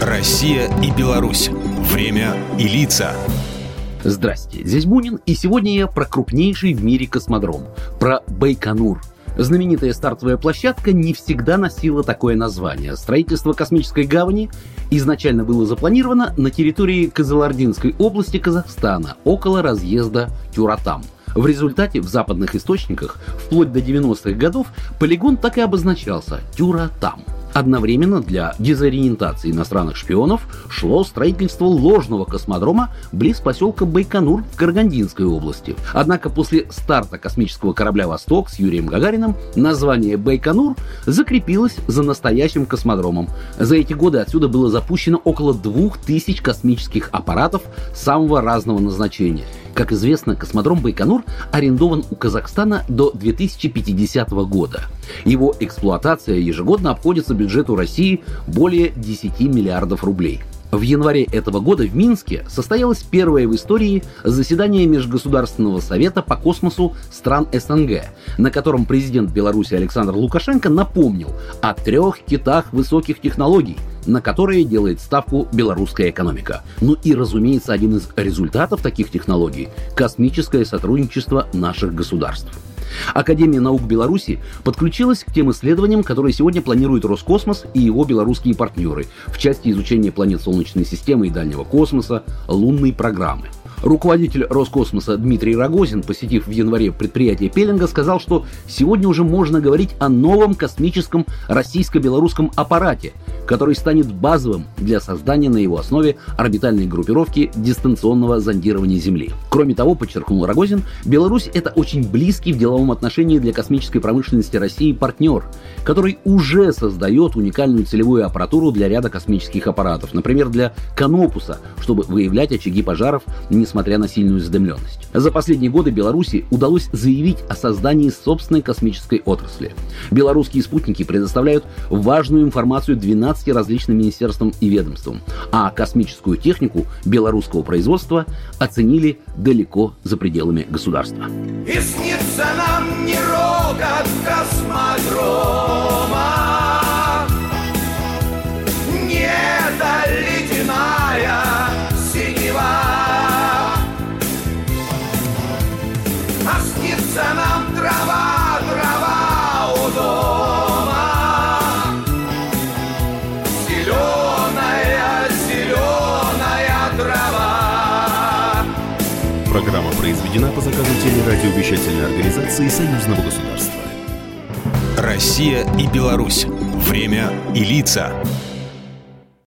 Россия и Беларусь. Время и лица. Здрасте, здесь Бунин, и сегодня я про крупнейший в мире космодром, про Байконур. Знаменитая стартовая площадка не всегда носила такое название. Строительство космической гавани изначально было запланировано на территории Казалардинской области Казахстана, около разъезда Тюратам – в результате в западных источниках вплоть до 90-х годов полигон так и обозначался – Тюратам. Одновременно для дезориентации иностранных шпионов шло строительство ложного космодрома близ поселка Байконур в Карагандинской области. Однако после старта космического корабля «Восток» с Юрием Гагарином название Байконур закрепилось за настоящим космодромом. За эти годы отсюда было запущено около двух тысяч космических аппаратов самого разного назначения – как известно, космодром Байконур арендован у Казахстана до 2050 года. Его эксплуатация ежегодно обходится бюджету России более 10 миллиардов рублей. В январе этого года в Минске состоялось первое в истории заседание Межгосударственного совета по космосу стран СНГ, на котором президент Беларуси Александр Лукашенко напомнил о трех китах высоких технологий – на которые делает ставку белорусская экономика. Ну и, разумеется, один из результатов таких технологий – космическое сотрудничество наших государств. Академия наук Беларуси подключилась к тем исследованиям, которые сегодня планирует Роскосмос и его белорусские партнеры в части изучения планет Солнечной системы и дальнего космоса, лунной программы – Руководитель Роскосмоса Дмитрий Рогозин, посетив в январе предприятие Пеленга, сказал, что сегодня уже можно говорить о новом космическом российско-белорусском аппарате, который станет базовым для создания на его основе орбитальной группировки дистанционного зондирования Земли. Кроме того, подчеркнул Рогозин, Беларусь – это очень близкий в деловом отношении для космической промышленности России партнер, который уже создает уникальную целевую аппаратуру для ряда космических аппаратов, например, для Канопуса, чтобы выявлять очаги пожаров, несмотря на сильную задымленность. За последние годы Беларуси удалось заявить о создании собственной космической отрасли. Белорусские спутники предоставляют важную информацию 12 различным министерствам и ведомствам, а космическую технику белорусского производства оценили далеко за пределами государства. И снится нам не рога космодрома, снится нам трава, трава у дома, зеленая, зеленая трава. Программа произведена по заказу телерадиовещательной организации Союзного государства. Россия и Беларусь. Время и лица.